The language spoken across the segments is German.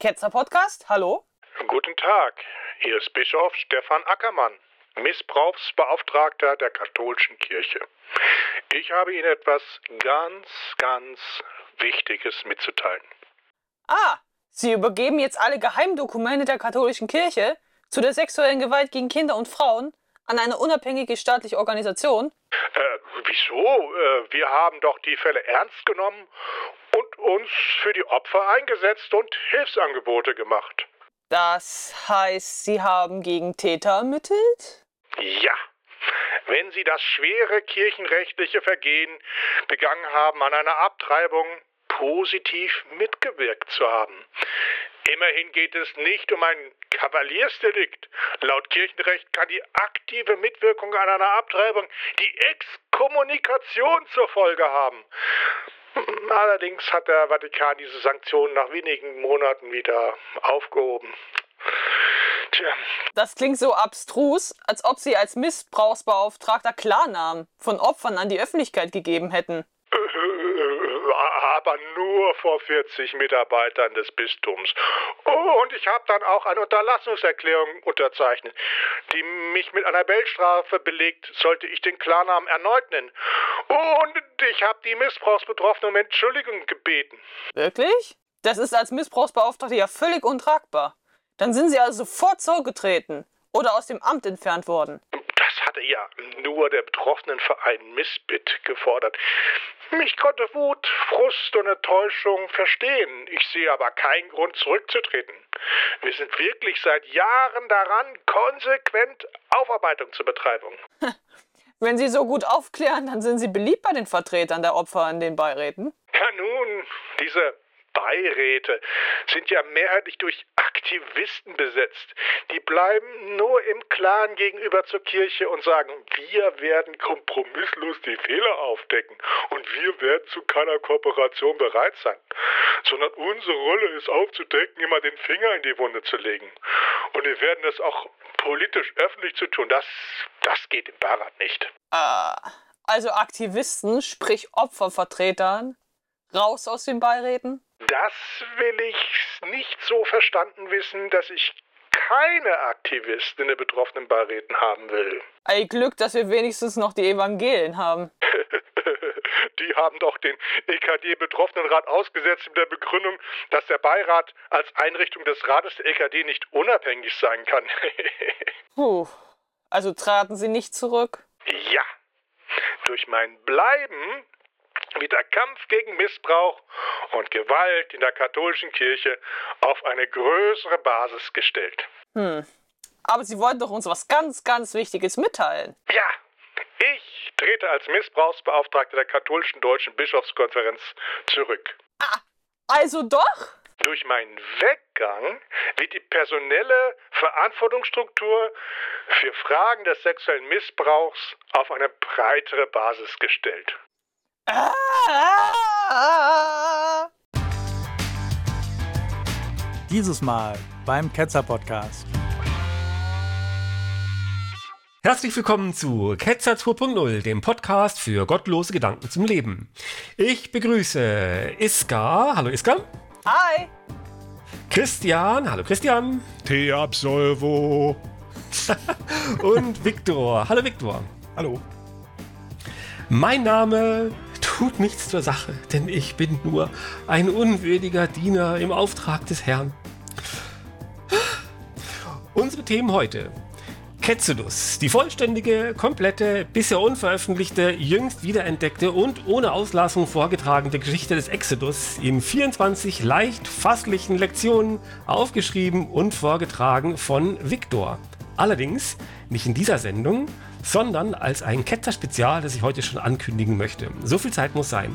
Ketzer Podcast, hallo? Guten Tag, hier ist Bischof Stefan Ackermann, Missbrauchsbeauftragter der katholischen Kirche. Ich habe Ihnen etwas ganz, ganz Wichtiges mitzuteilen. Ah, Sie übergeben jetzt alle Geheimdokumente der katholischen Kirche zu der sexuellen Gewalt gegen Kinder und Frauen an eine unabhängige staatliche Organisation? Äh, wieso? Äh, wir haben doch die Fälle ernst genommen uns für die Opfer eingesetzt und Hilfsangebote gemacht. Das heißt, Sie haben gegen Täter ermittelt? Ja. Wenn Sie das schwere kirchenrechtliche Vergehen begangen haben, an einer Abtreibung positiv mitgewirkt zu haben. Immerhin geht es nicht um ein Kavaliersdelikt. Laut Kirchenrecht kann die aktive Mitwirkung an einer Abtreibung die Exkommunikation zur Folge haben. Allerdings hat der Vatikan diese Sanktionen nach wenigen Monaten wieder aufgehoben. Tja. Das klingt so abstrus, als ob Sie als Missbrauchsbeauftragter Klarnamen von Opfern an die Öffentlichkeit gegeben hätten. Aber nur vor 40 Mitarbeitern des Bistums. Und ich habe dann auch eine Unterlassungserklärung unterzeichnet, die mich mit einer Geldstrafe belegt, sollte ich den Klarnamen erneut nennen. Und ich habe die Missbrauchsbetroffenen um Entschuldigung gebeten. Wirklich? Das ist als Missbrauchsbeauftragter ja völlig untragbar. Dann sind Sie also sofort zurückgetreten oder aus dem Amt entfernt worden. Ja nur der betroffenen Verein Missbit gefordert. Mich konnte Wut, Frust und Enttäuschung verstehen. Ich sehe aber keinen Grund zurückzutreten. Wir sind wirklich seit Jahren daran, konsequent Aufarbeitung zu betreiben. Wenn Sie so gut aufklären, dann sind Sie beliebt bei den Vertretern der Opfer in den Beiräten. Ja nun, diese Beiräte sind ja mehrheitlich durch Aktivisten besetzt. Die bleiben nur im Klaren gegenüber zur Kirche und sagen, wir werden kompromisslos die Fehler aufdecken und wir werden zu keiner Kooperation bereit sein. Sondern unsere Rolle ist aufzudecken, immer den Finger in die Wunde zu legen. Und wir werden das auch politisch öffentlich zu tun. Das, das geht im Barat nicht. Äh, also Aktivisten, sprich Opfervertretern, raus aus den Beiräten? Das will ich nicht so verstanden wissen, dass ich keine Aktivisten in den betroffenen Beiräten haben will. Ein Glück, dass wir wenigstens noch die Evangelien haben. die haben doch den EKD-Betroffenenrat ausgesetzt mit der Begründung, dass der Beirat als Einrichtung des Rates der EKD nicht unabhängig sein kann. Puh, also traten Sie nicht zurück? Ja. Durch mein Bleiben wird der Kampf gegen Missbrauch und Gewalt in der katholischen Kirche auf eine größere Basis gestellt. Hm. Aber Sie wollten doch uns was ganz, ganz Wichtiges mitteilen. Ja, ich trete als Missbrauchsbeauftragter der katholischen deutschen Bischofskonferenz zurück. Ah, also doch? Durch meinen Weggang wird die personelle Verantwortungsstruktur für Fragen des sexuellen Missbrauchs auf eine breitere Basis gestellt. Dieses Mal beim Ketzer Podcast. Herzlich willkommen zu Ketzer 2.0, dem Podcast für gottlose Gedanken zum Leben. Ich begrüße Iska. Hallo Iska. Hi. Christian. Hallo Christian. T Absolvo. Und Viktor. Hallo Viktor. Hallo. Mein Name tut nichts zur Sache, denn ich bin nur ein unwürdiger Diener im Auftrag des Herrn. Unsere Themen heute. Ketzedus, die vollständige, komplette, bisher unveröffentlichte, jüngst wiederentdeckte und ohne Auslassung vorgetragene Geschichte des Exodus in 24 leicht fasslichen Lektionen, aufgeschrieben und vorgetragen von Viktor. Allerdings nicht in dieser Sendung, sondern als ein Ketzer-Spezial, das ich heute schon ankündigen möchte. So viel Zeit muss sein.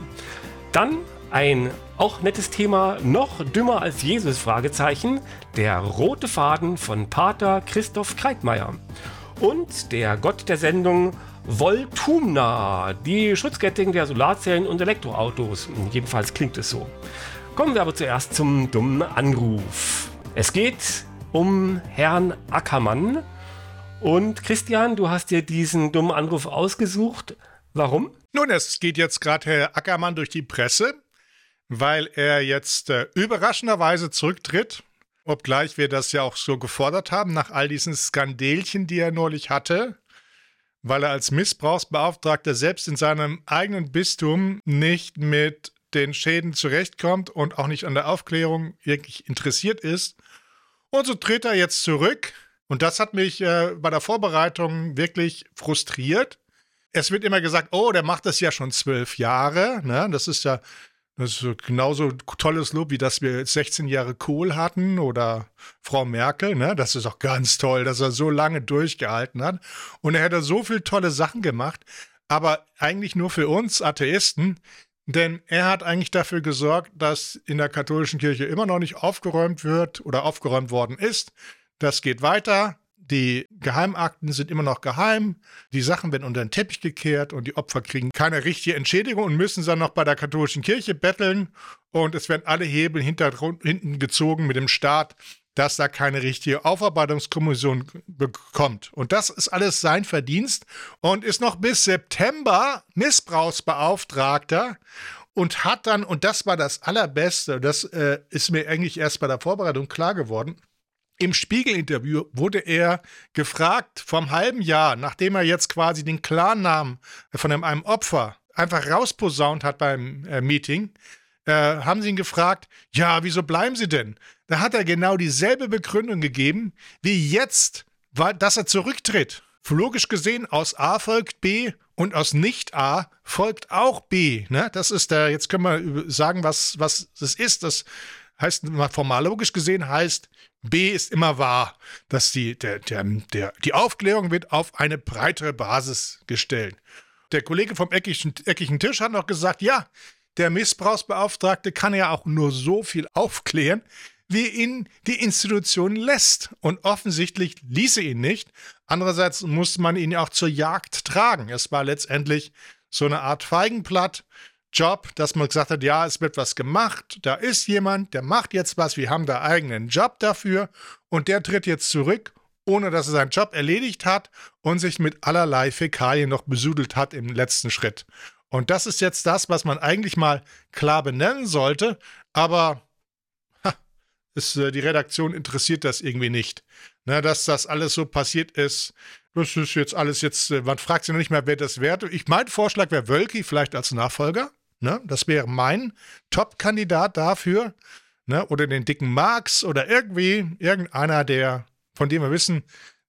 Dann ein auch nettes Thema, noch dümmer als Jesus, Fragezeichen, der rote Faden von Pater Christoph Kreitmeier. Und der Gott der Sendung Voltumna, die Schutzgetting der Solarzellen und Elektroautos. Jedenfalls klingt es so. Kommen wir aber zuerst zum dummen Anruf. Es geht um Herrn Ackermann, und Christian, du hast dir diesen dummen Anruf ausgesucht. Warum? Nun, es geht jetzt gerade Herr Ackermann durch die Presse, weil er jetzt äh, überraschenderweise zurücktritt obgleich wir das ja auch so gefordert haben, nach all diesen Skandelchen, die er neulich hatte, weil er als Missbrauchsbeauftragter selbst in seinem eigenen Bistum nicht mit den Schäden zurechtkommt und auch nicht an der Aufklärung wirklich interessiert ist. Und so tritt er jetzt zurück. Und das hat mich äh, bei der Vorbereitung wirklich frustriert. Es wird immer gesagt, oh, der macht das ja schon zwölf Jahre. Ne? Das ist ja das ist genauso tolles Lob, wie dass wir 16 Jahre Kohl hatten oder Frau Merkel. Ne? Das ist auch ganz toll, dass er so lange durchgehalten hat. Und er hätte so viele tolle Sachen gemacht, aber eigentlich nur für uns Atheisten, denn er hat eigentlich dafür gesorgt, dass in der katholischen Kirche immer noch nicht aufgeräumt wird oder aufgeräumt worden ist. Das geht weiter. Die Geheimakten sind immer noch geheim. Die Sachen werden unter den Teppich gekehrt und die Opfer kriegen keine richtige Entschädigung und müssen dann noch bei der katholischen Kirche betteln. Und es werden alle Hebel hinten gezogen mit dem Staat, dass da keine richtige Aufarbeitungskommission bekommt. Und das ist alles sein Verdienst und ist noch bis September Missbrauchsbeauftragter und hat dann, und das war das Allerbeste, das äh, ist mir eigentlich erst bei der Vorbereitung klar geworden, im Spiegel-Interview wurde er gefragt vom halben Jahr, nachdem er jetzt quasi den Klarnamen von einem Opfer einfach rausposaunt hat beim äh, Meeting, äh, haben sie ihn gefragt, ja, wieso bleiben Sie denn? Da hat er genau dieselbe Begründung gegeben, wie jetzt, weil, dass er zurücktritt. Logisch gesehen, aus A folgt B und aus Nicht-A folgt auch B. Ne? Das ist der, jetzt können wir sagen, was, was das ist. Das heißt, formal logisch gesehen heißt, B ist immer wahr, dass die, der, der, der, die Aufklärung wird auf eine breitere Basis gestellt. Der Kollege vom eckigen, eckigen Tisch hat noch gesagt, ja, der Missbrauchsbeauftragte kann ja auch nur so viel aufklären, wie ihn die Institution lässt. Und offensichtlich ließ er ihn nicht. Andererseits musste man ihn ja auch zur Jagd tragen. Es war letztendlich so eine Art Feigenblatt. Job, dass man gesagt hat, ja, es wird was gemacht, da ist jemand, der macht jetzt was, wir haben da eigenen Job dafür und der tritt jetzt zurück, ohne dass er seinen Job erledigt hat und sich mit allerlei Fäkalien noch besudelt hat im letzten Schritt. Und das ist jetzt das, was man eigentlich mal klar benennen sollte, aber ist, äh, die Redaktion interessiert das irgendwie nicht. Ne, dass das alles so passiert ist, das ist jetzt alles jetzt, äh, man fragt sich noch nicht mehr, wer das wäre. Ich mein Vorschlag wäre Wölki vielleicht als Nachfolger. Ne? Das wäre mein Top-Kandidat dafür. Ne? Oder den dicken Marx oder irgendwie irgendeiner, der, von dem wir wissen,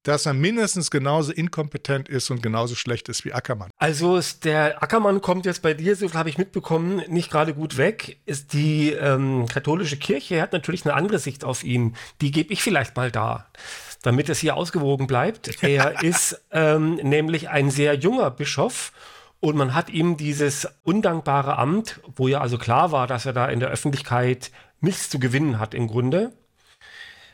dass er mindestens genauso inkompetent ist und genauso schlecht ist wie Ackermann. Also der Ackermann kommt jetzt bei dir, so habe ich mitbekommen, nicht gerade gut weg. Ist die ähm, katholische Kirche hat natürlich eine andere Sicht auf ihn. Die gebe ich vielleicht mal da, damit es hier ausgewogen bleibt. Er ist ähm, nämlich ein sehr junger Bischof und man hat ihm dieses undankbare Amt, wo ja also klar war, dass er da in der Öffentlichkeit nichts zu gewinnen hat im Grunde,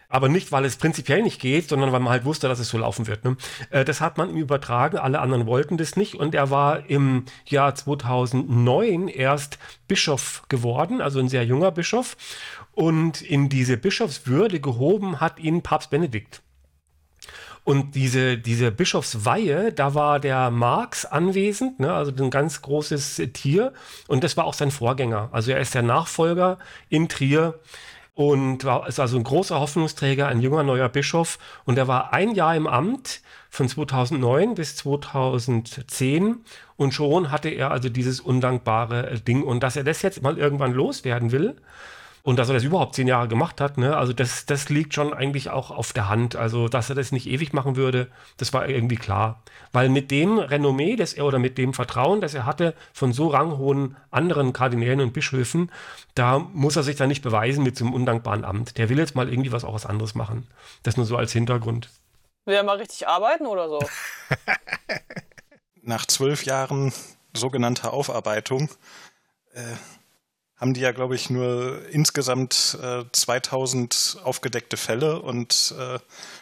aber nicht, weil es prinzipiell nicht geht, sondern weil man halt wusste, dass es so laufen wird. Ne? Äh, das hat man ihm übertragen, alle anderen wollten das nicht und er war im Jahr 2009 erst Bischof geworden, also ein sehr junger Bischof und in diese Bischofswürde gehoben hat ihn Papst Benedikt. Und diese, diese Bischofsweihe, da war der Marx anwesend, ne, also ein ganz großes Tier. Und das war auch sein Vorgänger. Also er ist der Nachfolger in Trier und war, ist also ein großer Hoffnungsträger, ein junger neuer Bischof. Und er war ein Jahr im Amt von 2009 bis 2010 und schon hatte er also dieses undankbare Ding. Und dass er das jetzt mal irgendwann loswerden will, und dass er das überhaupt zehn Jahre gemacht hat, ne, also das, das liegt schon eigentlich auch auf der Hand. Also, dass er das nicht ewig machen würde, das war irgendwie klar. Weil mit dem Renommee, das er oder mit dem Vertrauen, das er hatte von so ranghohen anderen Kardinälen und Bischöfen, da muss er sich dann nicht beweisen mit so einem undankbaren Amt. Der will jetzt mal irgendwie was auch was anderes machen. Das nur so als Hintergrund. Will er mal richtig arbeiten oder so? Nach zwölf Jahren sogenannter Aufarbeitung äh, haben die ja, glaube ich, nur insgesamt äh, 2000 aufgedeckte Fälle und äh,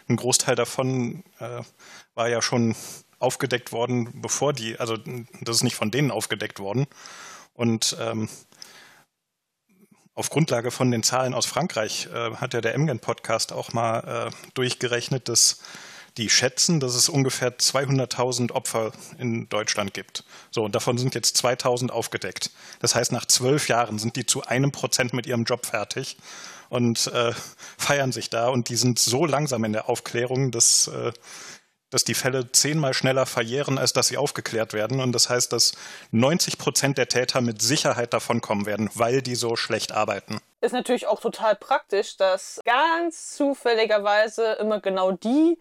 ein Großteil davon äh, war ja schon aufgedeckt worden, bevor die, also das ist nicht von denen aufgedeckt worden. Und ähm, auf Grundlage von den Zahlen aus Frankreich äh, hat ja der Emgen-Podcast auch mal äh, durchgerechnet, dass die schätzen, dass es ungefähr 200.000 Opfer in Deutschland gibt. So, und davon sind jetzt 2.000 aufgedeckt. Das heißt, nach zwölf Jahren sind die zu einem Prozent mit ihrem Job fertig und äh, feiern sich da. Und die sind so langsam in der Aufklärung, dass, äh, dass die Fälle zehnmal schneller verjähren, als dass sie aufgeklärt werden. Und das heißt, dass 90 Prozent der Täter mit Sicherheit davonkommen werden, weil die so schlecht arbeiten. Ist natürlich auch total praktisch, dass ganz zufälligerweise immer genau die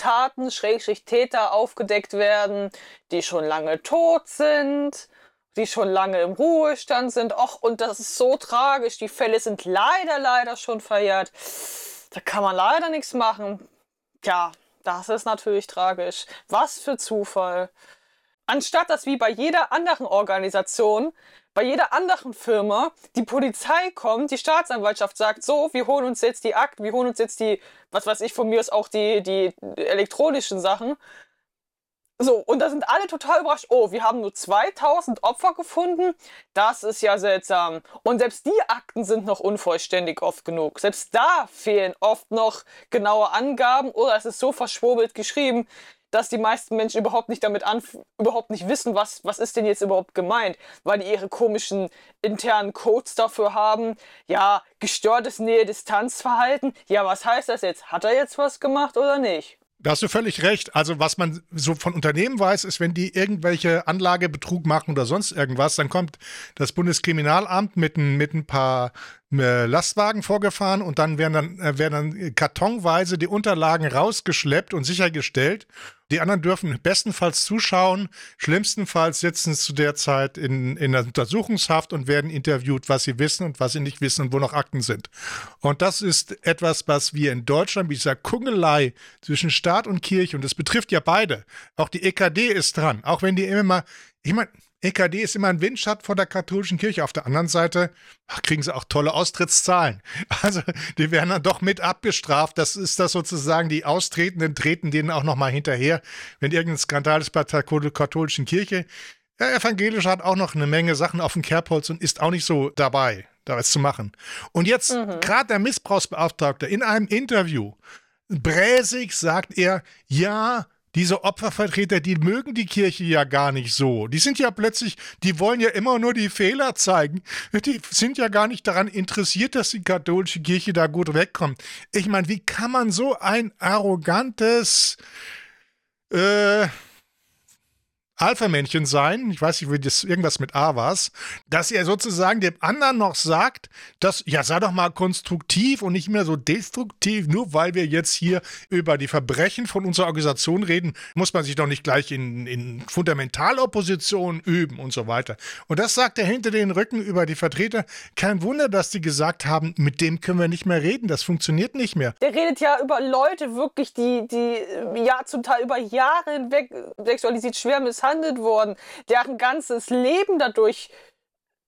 Taten, Schrägstrich Täter aufgedeckt werden, die schon lange tot sind, die schon lange im Ruhestand sind. Och, und das ist so tragisch. Die Fälle sind leider, leider schon verjährt. Da kann man leider nichts machen. Tja, das ist natürlich tragisch. Was für Zufall. Anstatt dass wie bei jeder anderen Organisation, bei jeder anderen Firma die Polizei kommt, die Staatsanwaltschaft sagt, so, wir holen uns jetzt die Akten, wir holen uns jetzt die, was weiß ich, von mir ist auch die, die elektronischen Sachen. So, und da sind alle total überrascht. Oh, wir haben nur 2000 Opfer gefunden. Das ist ja seltsam. Und selbst die Akten sind noch unvollständig oft genug. Selbst da fehlen oft noch genaue Angaben oder es ist so verschwurbelt geschrieben, dass die meisten Menschen überhaupt nicht damit an, überhaupt nicht wissen, was, was ist denn jetzt überhaupt gemeint, weil die ihre komischen internen Codes dafür haben. Ja, gestörtes Nähe-Distanz-Verhalten. Ja, was heißt das jetzt? Hat er jetzt was gemacht oder nicht? Da hast du völlig recht. Also was man so von Unternehmen weiß, ist, wenn die irgendwelche Anlagebetrug machen oder sonst irgendwas, dann kommt das Bundeskriminalamt mit ein, mit ein paar äh, Lastwagen vorgefahren und dann werden dann, äh, werden dann kartonweise die Unterlagen rausgeschleppt und sichergestellt. Die anderen dürfen bestenfalls zuschauen, schlimmstenfalls sitzen zu der Zeit in, in der Untersuchungshaft und werden interviewt, was sie wissen und was sie nicht wissen und wo noch Akten sind. Und das ist etwas, was wir in Deutschland mit dieser Kungelei zwischen Staat und Kirche, und das betrifft ja beide, auch die EKD ist dran, auch wenn die immer mal, ich meine, EKD ist immer ein Windschatten von der katholischen Kirche. Auf der anderen Seite ach, kriegen sie auch tolle Austrittszahlen. Also die werden dann doch mit abgestraft. Das ist das sozusagen, die Austretenden treten denen auch nochmal hinterher, wenn irgendein Skandal ist bei der katholischen Kirche. Der Evangelische hat auch noch eine Menge Sachen auf dem Kerbholz und ist auch nicht so dabei, da was zu machen. Und jetzt, mhm. gerade der Missbrauchsbeauftragte in einem Interview, bräsig sagt er, ja, diese Opfervertreter, die mögen die Kirche ja gar nicht so. Die sind ja plötzlich, die wollen ja immer nur die Fehler zeigen. Die sind ja gar nicht daran interessiert, dass die katholische Kirche da gut wegkommt. Ich meine, wie kann man so ein arrogantes, äh, Alpha-Männchen sein, ich weiß nicht, wie das irgendwas mit A war, dass er sozusagen dem anderen noch sagt, dass, ja, sei doch mal konstruktiv und nicht mehr so destruktiv, nur weil wir jetzt hier über die Verbrechen von unserer Organisation reden, muss man sich doch nicht gleich in, in Fundamentalopposition üben und so weiter. Und das sagt er hinter den Rücken über die Vertreter. Kein Wunder, dass die gesagt haben, mit dem können wir nicht mehr reden, das funktioniert nicht mehr. Der redet ja über Leute wirklich, die, die ja zum Teil über Jahre hinweg sexualisiert schwer misshandelt misshandelt worden, deren ganzes Leben dadurch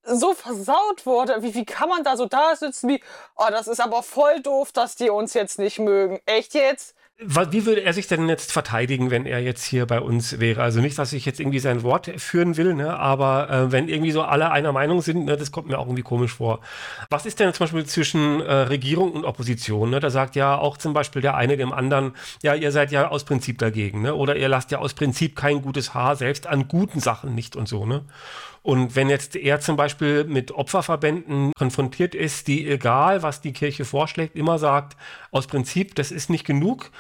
so versaut wurde. Wie, wie kann man da so da sitzen wie, oh, das ist aber voll doof, dass die uns jetzt nicht mögen. Echt jetzt? Wie würde er sich denn jetzt verteidigen, wenn er jetzt hier bei uns wäre? Also nicht, dass ich jetzt irgendwie sein Wort führen will, ne? aber äh, wenn irgendwie so alle einer Meinung sind, ne, das kommt mir auch irgendwie komisch vor. Was ist denn zum Beispiel zwischen äh, Regierung und Opposition? Ne? Da sagt ja auch zum Beispiel der eine dem anderen, ja, ihr seid ja aus Prinzip dagegen, ne? oder ihr lasst ja aus Prinzip kein gutes Haar, selbst an guten Sachen nicht und so. Ne? Und wenn jetzt er zum Beispiel mit Opferverbänden konfrontiert ist, die egal, was die Kirche vorschlägt, immer sagt, aus Prinzip, das ist nicht genug,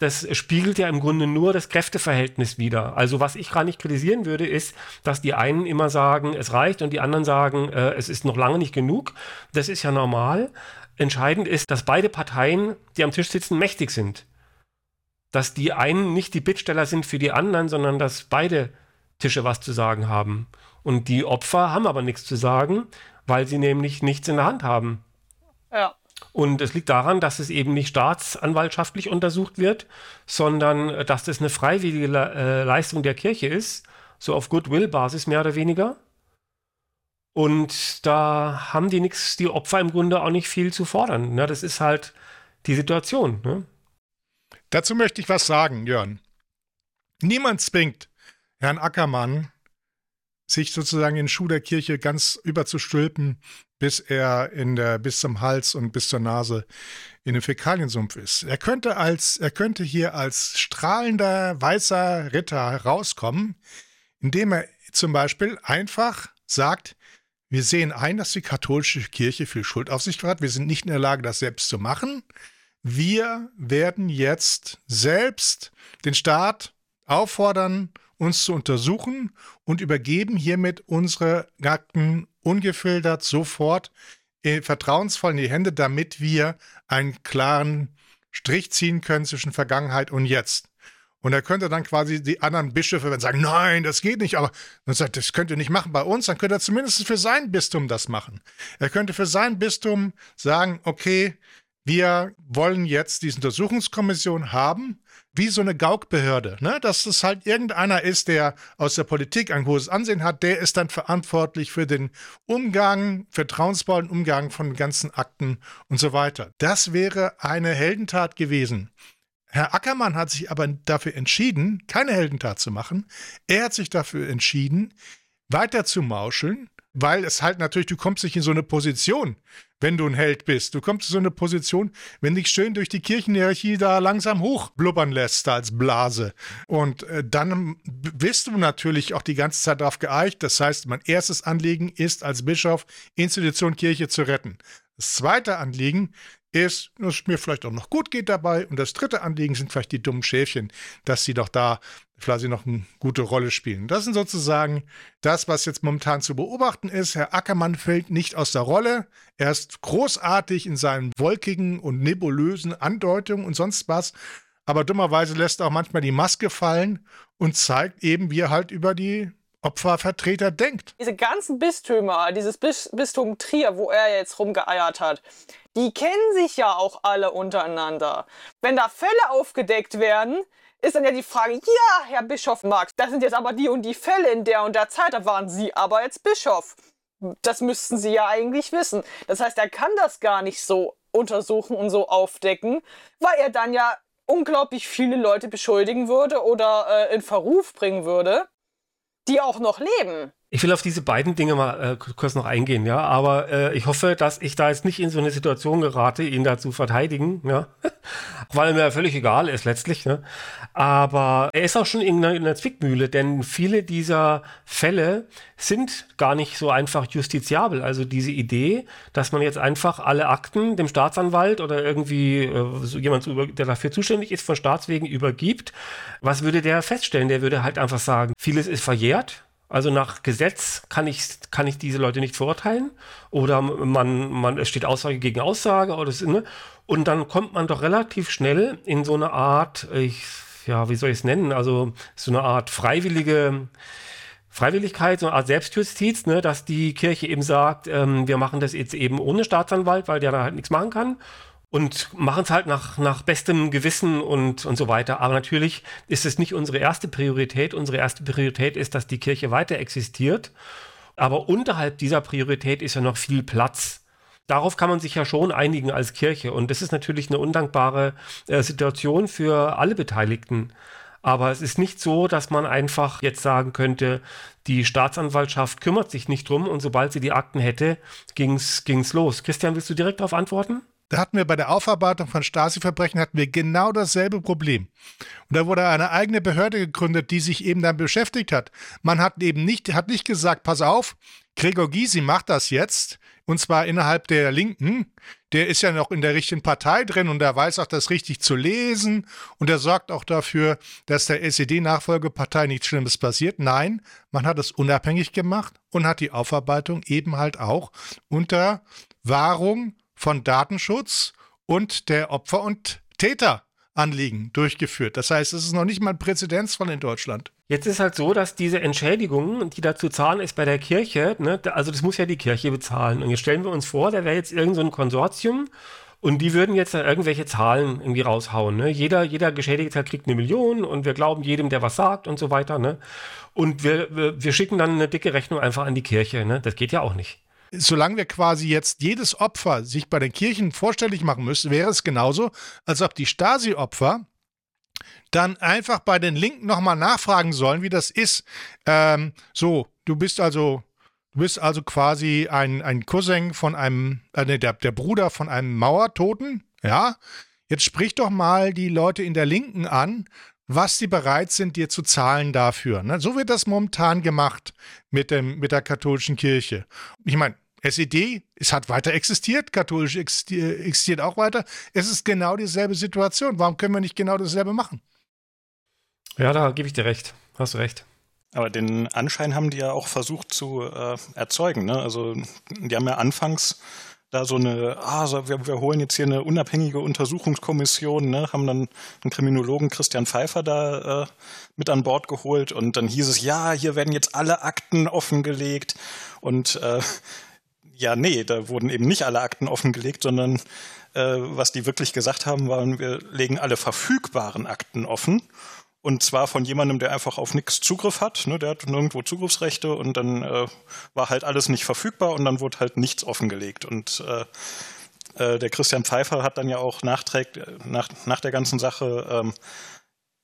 das spiegelt ja im Grunde nur das Kräfteverhältnis wider. Also was ich gar nicht kritisieren würde, ist, dass die einen immer sagen, es reicht und die anderen sagen, äh, es ist noch lange nicht genug. Das ist ja normal. Entscheidend ist, dass beide Parteien, die am Tisch sitzen, mächtig sind. Dass die einen nicht die Bittsteller sind für die anderen, sondern dass beide Tische was zu sagen haben. Und die Opfer haben aber nichts zu sagen, weil sie nämlich nichts in der Hand haben. Ja. Und es liegt daran, dass es eben nicht staatsanwaltschaftlich untersucht wird, sondern äh, dass das eine freiwillige äh, Leistung der Kirche ist, so auf Goodwill-Basis mehr oder weniger. Und da haben die nichts, die Opfer im Grunde auch nicht viel zu fordern. Ne? Das ist halt die Situation. Ne? Dazu möchte ich was sagen, Jörn. Niemand zwingt Herrn Ackermann, sich sozusagen in den Schuh der Kirche ganz überzustülpen, bis er in der, bis zum Hals und bis zur Nase in dem Fäkaliensumpf ist. Er könnte als, er könnte hier als strahlender weißer Ritter herauskommen, indem er zum Beispiel einfach sagt, wir sehen ein, dass die katholische Kirche viel Schuld auf sich hat. Wir sind nicht in der Lage, das selbst zu machen. Wir werden jetzt selbst den Staat auffordern, uns zu untersuchen und übergeben hiermit unsere Akten ungefiltert sofort äh, vertrauensvoll in die Hände, damit wir einen klaren Strich ziehen können zwischen Vergangenheit und Jetzt. Und er könnte dann quasi die anderen Bischöfe sagen, nein, das geht nicht, aber man sagt, das könnt ihr nicht machen bei uns, dann könnte er zumindest für sein Bistum das machen. Er könnte für sein Bistum sagen, okay, wir wollen jetzt diese Untersuchungskommission haben, wie so eine Gaukbehörde, ne? dass es halt irgendeiner ist, der aus der Politik ein hohes Ansehen hat, der ist dann verantwortlich für den Umgang, vertrauensvollen Umgang von ganzen Akten und so weiter. Das wäre eine Heldentat gewesen. Herr Ackermann hat sich aber dafür entschieden, keine Heldentat zu machen. Er hat sich dafür entschieden, weiter zu mauscheln, weil es halt natürlich, du kommst nicht in so eine Position, wenn du ein Held bist. Du kommst in so eine Position, wenn dich schön durch die Kirchenhierarchie da langsam hochblubbern lässt als Blase. Und äh, dann bist du natürlich auch die ganze Zeit darauf geeicht. Das heißt, mein erstes Anliegen ist als Bischof, Institution Kirche zu retten. Das zweite Anliegen ist, dass es mir vielleicht auch noch gut geht dabei. Und das dritte Anliegen sind vielleicht die dummen Schäfchen, dass sie doch da vielleicht noch eine gute Rolle spielen. Das sind sozusagen das, was jetzt momentan zu beobachten ist. Herr Ackermann fällt nicht aus der Rolle. Er ist großartig in seinen wolkigen und nebulösen Andeutungen und sonst was. Aber dummerweise lässt er auch manchmal die Maske fallen und zeigt eben, wie er halt über die Opfervertreter denkt. Diese ganzen Bistümer, dieses Bistum Trier, wo er jetzt rumgeeiert hat, die kennen sich ja auch alle untereinander. Wenn da Fälle aufgedeckt werden, ist dann ja die Frage, ja, Herr Bischof Marx, das sind jetzt aber die und die Fälle in der und der Zeit, da waren Sie aber jetzt Bischof. Das müssten Sie ja eigentlich wissen. Das heißt, er kann das gar nicht so untersuchen und so aufdecken, weil er dann ja unglaublich viele Leute beschuldigen würde oder äh, in Verruf bringen würde, die auch noch leben. Ich will auf diese beiden Dinge mal äh, kurz noch eingehen, ja. Aber äh, ich hoffe, dass ich da jetzt nicht in so eine Situation gerate, ihn da zu verteidigen, ja. Weil mir völlig egal ist letztlich, ne? Aber er ist auch schon in einer, in einer Zwickmühle, denn viele dieser Fälle sind gar nicht so einfach justiziabel. Also diese Idee, dass man jetzt einfach alle Akten dem Staatsanwalt oder irgendwie äh, so jemand, der dafür zuständig ist, von Staatswegen übergibt, was würde der feststellen? Der würde halt einfach sagen, vieles ist verjährt also nach Gesetz kann ich, kann ich diese Leute nicht verurteilen oder man, man, es steht Aussage gegen Aussage oder so, ne? Und dann kommt man doch relativ schnell in so eine Art, ich, ja, wie soll ich es nennen? Also so eine Art freiwillige Freiwilligkeit, so eine Art Selbstjustiz, ne? dass die Kirche eben sagt, ähm, wir machen das jetzt eben ohne Staatsanwalt, weil der da halt nichts machen kann und machen es halt nach, nach bestem Gewissen und, und so weiter. Aber natürlich ist es nicht unsere erste Priorität. Unsere erste Priorität ist, dass die Kirche weiter existiert. Aber unterhalb dieser Priorität ist ja noch viel Platz. Darauf kann man sich ja schon einigen als Kirche. Und das ist natürlich eine undankbare äh, Situation für alle Beteiligten. Aber es ist nicht so, dass man einfach jetzt sagen könnte, die Staatsanwaltschaft kümmert sich nicht drum und sobald sie die Akten hätte, ging's, ging's los. Christian, willst du direkt darauf antworten? Da hatten wir bei der Aufarbeitung von Stasi-Verbrechen hatten wir genau dasselbe Problem. Und da wurde eine eigene Behörde gegründet, die sich eben dann beschäftigt hat. Man hat eben nicht, hat nicht gesagt, pass auf, Gregor Gysi macht das jetzt, und zwar innerhalb der Linken. Der ist ja noch in der richtigen Partei drin und der weiß auch, das richtig zu lesen und er sorgt auch dafür, dass der SED-Nachfolgepartei nichts Schlimmes passiert. Nein, man hat es unabhängig gemacht und hat die Aufarbeitung eben halt auch unter Wahrung von Datenschutz und der Opfer- und Täteranliegen durchgeführt. Das heißt, es ist noch nicht mal ein Präzedenzfall in Deutschland. Jetzt ist halt so, dass diese Entschädigung, die da zu zahlen ist bei der Kirche, ne, also das muss ja die Kirche bezahlen. Und jetzt stellen wir uns vor, da wäre jetzt irgendein so Konsortium und die würden jetzt da irgendwelche Zahlen irgendwie raushauen. Ne? Jeder, jeder Geschädigte kriegt eine Million und wir glauben jedem, der was sagt und so weiter. Ne? Und wir, wir, wir schicken dann eine dicke Rechnung einfach an die Kirche. Ne? Das geht ja auch nicht solange wir quasi jetzt jedes Opfer sich bei den Kirchen vorstellig machen müssen, wäre es genauso, als ob die Stasi-Opfer dann einfach bei den Linken nochmal nachfragen sollen, wie das ist. Ähm, so, du bist also, du bist also quasi ein, ein Cousin von einem, äh, der, der Bruder von einem Mauertoten, ja? Jetzt sprich doch mal die Leute in der Linken an, was sie bereit sind, dir zu zahlen dafür. Ne? So wird das momentan gemacht mit, dem, mit der katholischen Kirche. Ich meine, SED, es hat weiter existiert, katholisch existiert, auch weiter. Es ist genau dieselbe Situation. Warum können wir nicht genau dasselbe machen? Ja, da gebe ich dir recht. Hast du recht. Aber den Anschein haben die ja auch versucht zu äh, erzeugen. Ne? Also die haben ja anfangs da so eine, ah, so, wir, wir holen jetzt hier eine unabhängige Untersuchungskommission, ne, haben dann einen Kriminologen Christian Pfeiffer da äh, mit an Bord geholt und dann hieß es, ja, hier werden jetzt alle Akten offengelegt und äh, ja, nee, da wurden eben nicht alle Akten offengelegt, sondern äh, was die wirklich gesagt haben, waren, wir legen alle verfügbaren Akten offen. Und zwar von jemandem, der einfach auf nichts Zugriff hat. Ne? Der hat nirgendwo Zugriffsrechte und dann äh, war halt alles nicht verfügbar und dann wurde halt nichts offengelegt. Und äh, äh, der Christian Pfeiffer hat dann ja auch nachträgt, äh, nach, nach der ganzen Sache ähm,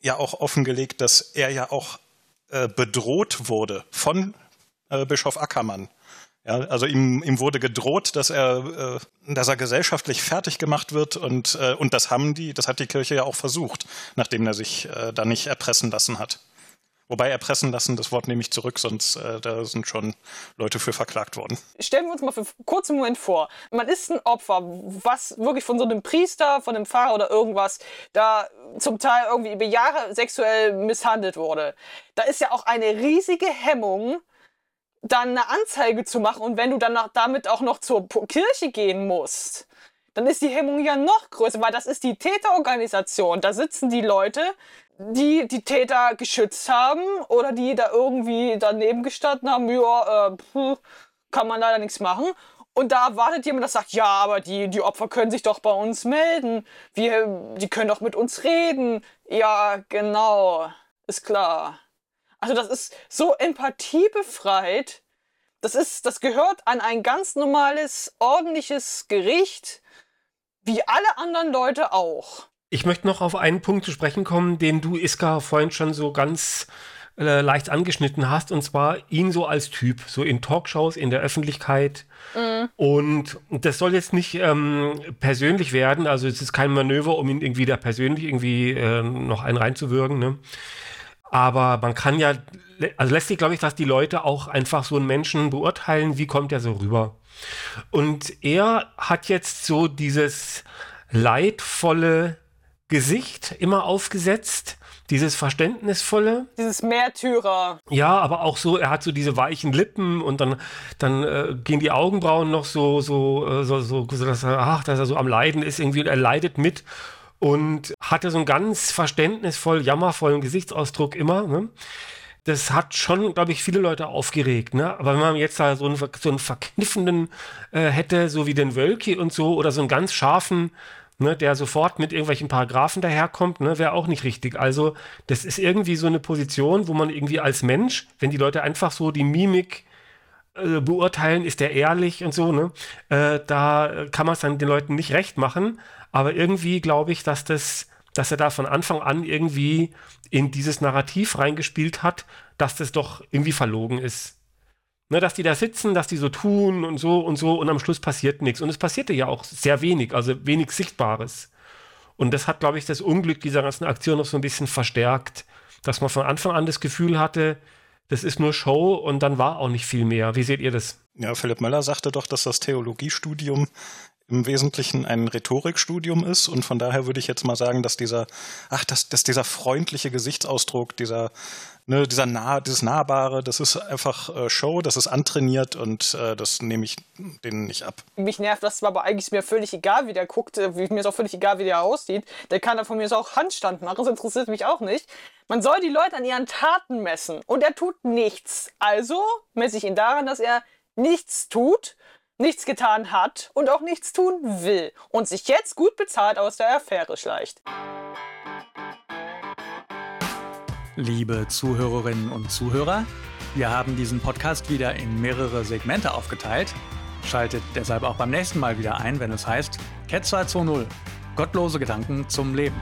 ja auch offengelegt, dass er ja auch äh, bedroht wurde von äh, Bischof Ackermann. Ja, also ihm, ihm wurde gedroht, dass er, äh, dass er gesellschaftlich fertig gemacht wird und, äh, und das haben die, das hat die Kirche ja auch versucht, nachdem er sich äh, da nicht erpressen lassen hat. Wobei erpressen lassen, das Wort nehme ich zurück, sonst äh, da sind schon Leute für verklagt worden. Stellen wir uns mal für einen kurzen Moment vor, man ist ein Opfer, was wirklich von so einem Priester, von einem Pfarrer oder irgendwas, da zum Teil irgendwie über Jahre sexuell misshandelt wurde. Da ist ja auch eine riesige Hemmung, dann eine Anzeige zu machen und wenn du dann damit auch noch zur Kirche gehen musst, dann ist die Hemmung ja noch größer, weil das ist die Täterorganisation. Da sitzen die Leute, die die Täter geschützt haben oder die da irgendwie daneben gestanden haben, ja, äh, kann man leider nichts machen. Und da wartet jemand, der sagt, ja, aber die, die Opfer können sich doch bei uns melden. Wir, die können doch mit uns reden. Ja, genau. Ist klar. Also das ist so empathiebefreit. Das ist, das gehört an ein ganz normales, ordentliches Gericht, wie alle anderen Leute auch. Ich möchte noch auf einen Punkt zu sprechen kommen, den du, Iska, vorhin schon so ganz äh, leicht angeschnitten hast, und zwar ihn so als Typ, so in Talkshows, in der Öffentlichkeit. Mhm. Und das soll jetzt nicht ähm, persönlich werden, also es ist kein Manöver, um ihn irgendwie da persönlich irgendwie äh, noch einen reinzuwürgen. Ne? Aber man kann ja, also lässt sich, glaube ich, dass die Leute auch einfach so einen Menschen beurteilen, wie kommt er so rüber. Und er hat jetzt so dieses leidvolle Gesicht immer aufgesetzt, dieses verständnisvolle. Dieses Märtyrer. Ja, aber auch so, er hat so diese weichen Lippen und dann, dann äh, gehen die Augenbrauen noch so, so, äh, so, so, so dass er, ach, dass er so am Leiden ist irgendwie und er leidet mit und hatte so einen ganz verständnisvoll, jammervollen Gesichtsausdruck immer. Ne? Das hat schon, glaube ich, viele Leute aufgeregt. Ne? Aber wenn man jetzt da so einen, so einen verkniffenen äh, hätte, so wie den Wölki und so, oder so einen ganz scharfen, ne, der sofort mit irgendwelchen Paragraphen daherkommt, ne, wäre auch nicht richtig. Also das ist irgendwie so eine Position, wo man irgendwie als Mensch, wenn die Leute einfach so die Mimik äh, beurteilen, ist der ehrlich und so, ne? Äh, da kann man es dann den Leuten nicht recht machen. Aber irgendwie glaube ich, dass das, dass er da von Anfang an irgendwie in dieses Narrativ reingespielt hat, dass das doch irgendwie verlogen ist. Ne, dass die da sitzen, dass die so tun und so und so und am Schluss passiert nichts. Und es passierte ja auch sehr wenig, also wenig Sichtbares. Und das hat, glaube ich, das Unglück dieser ganzen Aktion noch so ein bisschen verstärkt, dass man von Anfang an das Gefühl hatte, das ist nur Show und dann war auch nicht viel mehr. Wie seht ihr das? Ja, Philipp Möller sagte doch, dass das Theologiestudium im Wesentlichen ein Rhetorikstudium ist und von daher würde ich jetzt mal sagen, dass dieser, ach, dass, dass dieser freundliche Gesichtsausdruck, dieser, ne, dieser nah, dieses Nahbare, das ist einfach äh, Show, das ist antrainiert und äh, das nehme ich denen nicht ab. Mich nervt das aber eigentlich mir völlig egal, wie der guckt, äh, mir ist auch völlig egal, wie der aussieht. Der kann da von mir auch Handstand machen, das interessiert mich auch nicht. Man soll die Leute an ihren Taten messen und er tut nichts. Also messe ich ihn daran, dass er nichts tut nichts getan hat und auch nichts tun will und sich jetzt gut bezahlt aus der Affäre schleicht. Liebe Zuhörerinnen und Zuhörer, wir haben diesen Podcast wieder in mehrere Segmente aufgeteilt. Schaltet deshalb auch beim nächsten Mal wieder ein, wenn es heißt Cat 220 Gottlose Gedanken zum Leben.